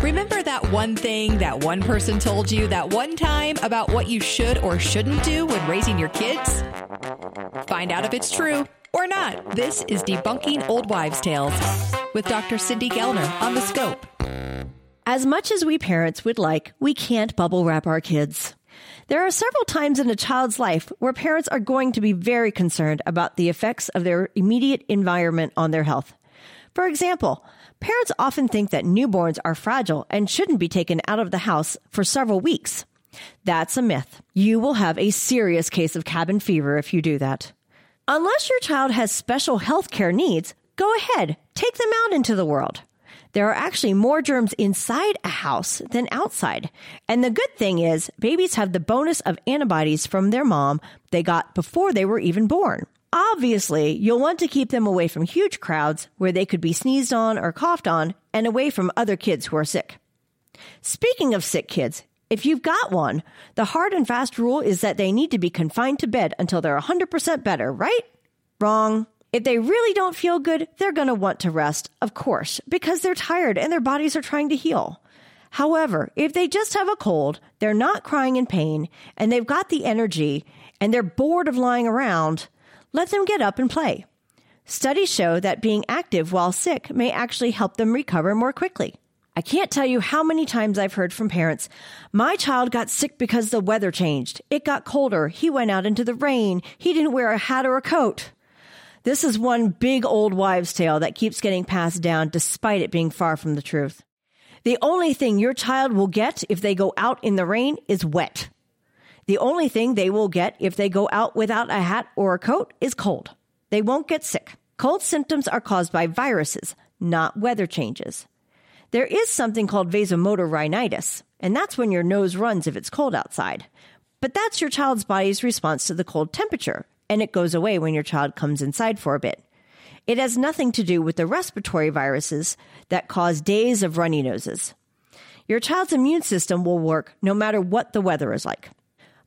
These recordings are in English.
Remember that one thing that one person told you that one time about what you should or shouldn't do when raising your kids? Find out if it's true or not. This is Debunking Old Wives' Tales with Dr. Cindy Gellner on The Scope. As much as we parents would like, we can't bubble wrap our kids. There are several times in a child's life where parents are going to be very concerned about the effects of their immediate environment on their health. For example, parents often think that newborns are fragile and shouldn't be taken out of the house for several weeks. That's a myth. You will have a serious case of cabin fever if you do that. Unless your child has special health care needs, go ahead, take them out into the world. There are actually more germs inside a house than outside. And the good thing is, babies have the bonus of antibodies from their mom they got before they were even born. Obviously, you'll want to keep them away from huge crowds where they could be sneezed on or coughed on and away from other kids who are sick. Speaking of sick kids, if you've got one, the hard and fast rule is that they need to be confined to bed until they're 100% better, right? Wrong. If they really don't feel good, they're going to want to rest, of course, because they're tired and their bodies are trying to heal. However, if they just have a cold, they're not crying in pain, and they've got the energy, and they're bored of lying around, let them get up and play. Studies show that being active while sick may actually help them recover more quickly. I can't tell you how many times I've heard from parents, my child got sick because the weather changed. It got colder. He went out into the rain. He didn't wear a hat or a coat. This is one big old wives' tale that keeps getting passed down despite it being far from the truth. The only thing your child will get if they go out in the rain is wet. The only thing they will get if they go out without a hat or a coat is cold. They won't get sick. Cold symptoms are caused by viruses, not weather changes. There is something called vasomotor rhinitis, and that's when your nose runs if it's cold outside. But that's your child's body's response to the cold temperature, and it goes away when your child comes inside for a bit. It has nothing to do with the respiratory viruses that cause days of runny noses. Your child's immune system will work no matter what the weather is like.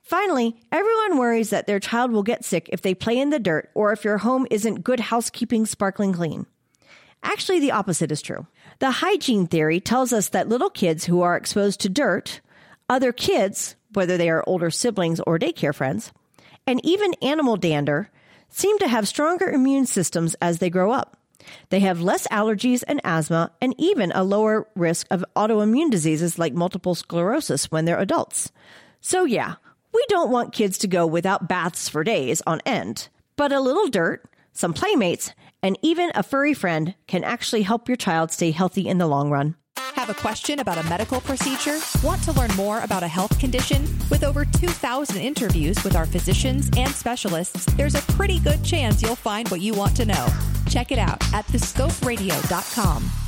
Finally, everyone worries that their child will get sick if they play in the dirt or if your home isn't good housekeeping sparkling clean. Actually, the opposite is true. The hygiene theory tells us that little kids who are exposed to dirt, other kids, whether they are older siblings or daycare friends, and even animal dander, seem to have stronger immune systems as they grow up. They have less allergies and asthma and even a lower risk of autoimmune diseases like multiple sclerosis when they're adults. So yeah, we don't want kids to go without baths for days on end, but a little dirt, some playmates, and even a furry friend can actually help your child stay healthy in the long run. Have a question about a medical procedure? Want to learn more about a health condition? With over 2,000 interviews with our physicians and specialists, there's a pretty good chance you'll find what you want to know. Check it out at thescoperadio.com.